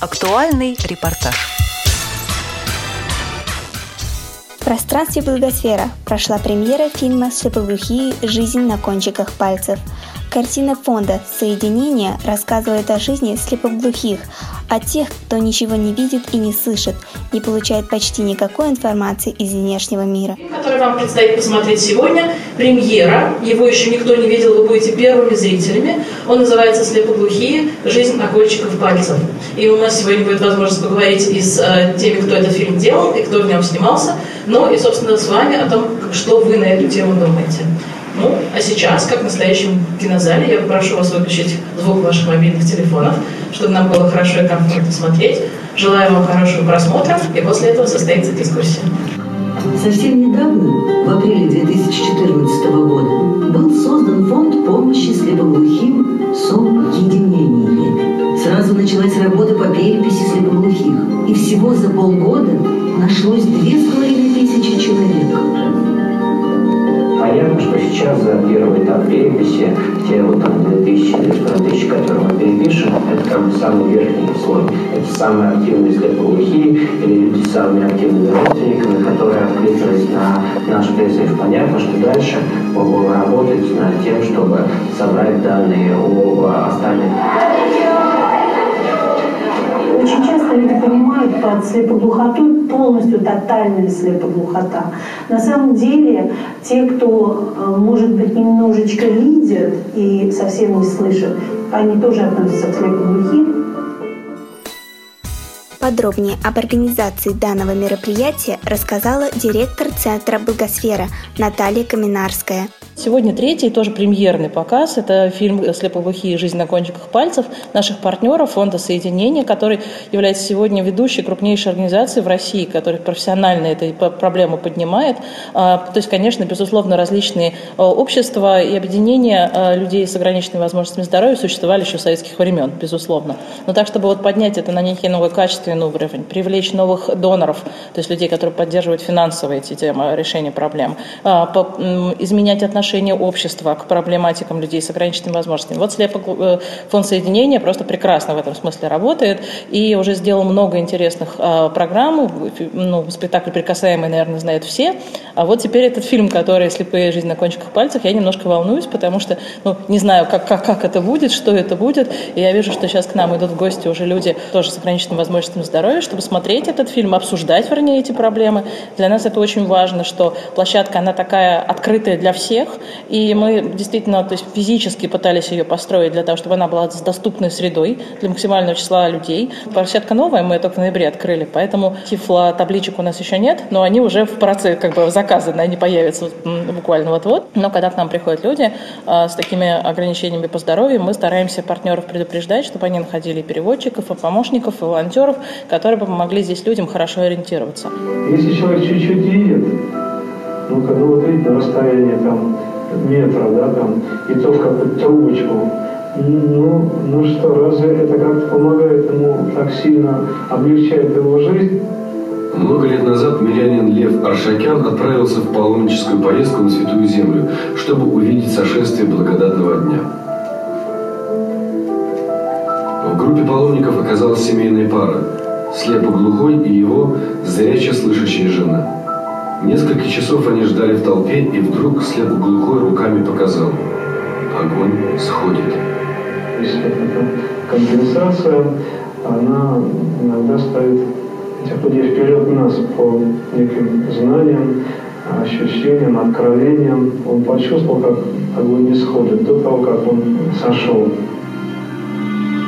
Актуальный репортаж. В пространстве Благосфера прошла премьера фильма «Слепоглухие. Жизнь на кончиках пальцев». Картина фонда «Соединение» рассказывает о жизни слепоглухих, о тех, кто ничего не видит и не слышит, не получает почти никакой информации из внешнего мира. Который вам предстоит посмотреть сегодня, премьера, его еще никто не видел, вы будете первыми зрителями. Он называется «Слепоглухие. Жизнь на кончиках пальцев». И у нас сегодня будет возможность поговорить и с э, теми, кто этот фильм делал, и кто в нем снимался, ну и, собственно, с вами о том, что вы на эту тему думаете. Ну, а сейчас, как в настоящем кинозале, я попрошу вас выключить звук ваших мобильных телефонов, чтобы нам было хорошо и комфортно смотреть. Желаю вам хорошего просмотра, и после этого состоится дискуссия. Совсем недавно, в апреле 2014 года, был создан фонд помощи слепоглухим «Соединение». Сразу началась работа по переписи слепоглухих, и всего за полгода нашлось две с половиной тысячи человек. Понятно, что сейчас за первый этап переписи, те вот там 2000 или 3000, которые мы перепишем, это как самый верхний слой. Это самые активные слепоглухие или люди с самыми родственниками, которые откликнулись на наш призыв. Понятно, что дальше мы будем работать над тем, чтобы собрать данные о остальных понимают под слепоглухотой полностью тотальная слепоглухота. На самом деле, те, кто, э, может быть, немножечко видят и совсем не слышат, они тоже относятся к слепоглухим. Подробнее об организации данного мероприятия рассказала директор Центра Благосфера Наталья Каминарская. Сегодня третий, тоже премьерный показ. Это фильм «Слепоглухие. Жизнь на кончиках пальцев» наших партнеров Фонда Соединения, который является сегодня ведущей крупнейшей организацией в России, которая профессионально эту проблему поднимает. А, то есть, конечно, безусловно, различные а, общества и объединения а, людей с ограниченными возможностями здоровья существовали еще с советских времен, безусловно. Но так, чтобы вот поднять это на некий новый качественный уровень, привлечь новых доноров, то есть людей, которые поддерживают финансовые эти темы решения проблем, изменять отношения отношение общества к проблематикам людей с ограниченными возможностями. Вот слепо э, фонд соединения просто прекрасно в этом смысле работает и уже сделал много интересных э, программ. Ну, спектакль «Прикасаемый», наверное, знают все. А вот теперь этот фильм, который «Слепые жизнь на кончиках пальцев», я немножко волнуюсь, потому что ну, не знаю, как, как, как это будет, что это будет. И я вижу, что сейчас к нам идут в гости уже люди тоже с ограниченными возможностями здоровья, чтобы смотреть этот фильм, обсуждать, вернее, эти проблемы. Для нас это очень важно, что площадка, она такая открытая для всех, и мы действительно то есть, физически пытались ее построить для того, чтобы она была с доступной средой для максимального числа людей. Площадка новая, мы только в ноябре открыли, поэтому тифло табличек у нас еще нет, но они уже в процессе как бы заказаны, они появятся буквально вот-вот. Но когда к нам приходят люди а, с такими ограничениями по здоровью, мы стараемся партнеров предупреждать, чтобы они находили переводчиков, и помощников, и волонтеров, которые бы помогли здесь людям хорошо ориентироваться. Если человек чуть-чуть видит, ну, ну вот видите, расстояние там метра, да, там, и то в какую-то трубочку. Ну, ну что, разве это как-то помогает ему так сильно, облегчает его жизнь? Много лет назад мирянин Лев Аршакян отправился в паломническую поездку на Святую Землю, чтобы увидеть сошествие благодатного дня. В группе паломников оказалась семейная пара – слепоглухой и его зряче слышащая жена – Несколько часов они ждали в толпе, и вдруг слепоглухой руками показал. Огонь сходит. Компенсация, она иногда ставит этих людей вперед нас по неким знаниям, ощущениям, откровениям. Он почувствовал, как огонь не сходит до того, как он сошел.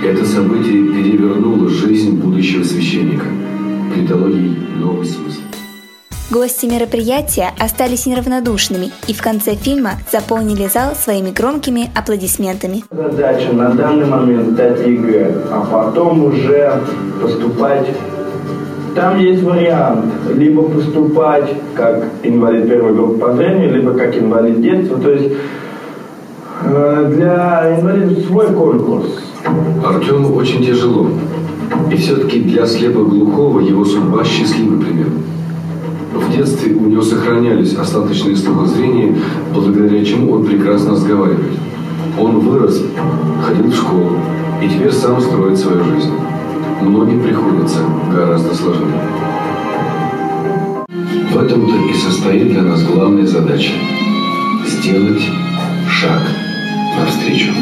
Это событие перевернуло жизнь будущего священника, придало ей новый смысл. Гости мероприятия остались неравнодушными и в конце фильма заполнили зал своими громкими аплодисментами. Задача на данный момент сдать ЕГЭ, а потом уже поступать там есть вариант, либо поступать как инвалид первой группы по зрению, либо как инвалид детства. То есть э, для инвалидов свой конкурс. Артему очень тяжело. И все-таки для слепоглухого его судьба счастливый пример. В детстве у него сохранялись остаточные слуха зрения, благодаря чему он прекрасно разговаривает. Он вырос, ходил в школу и теперь сам строит свою жизнь. многим приходится гораздо сложнее. В этом-то и состоит для нас главная задача – сделать шаг навстречу.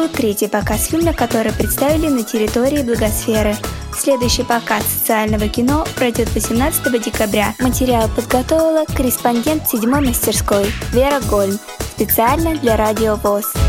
Был третий показ фильма, который представили на территории Благосферы. Следующий показ социального кино пройдет 18 декабря. Материал подготовила корреспондент седьмой мастерской Вера Гольм специально для Радио ВОЗ.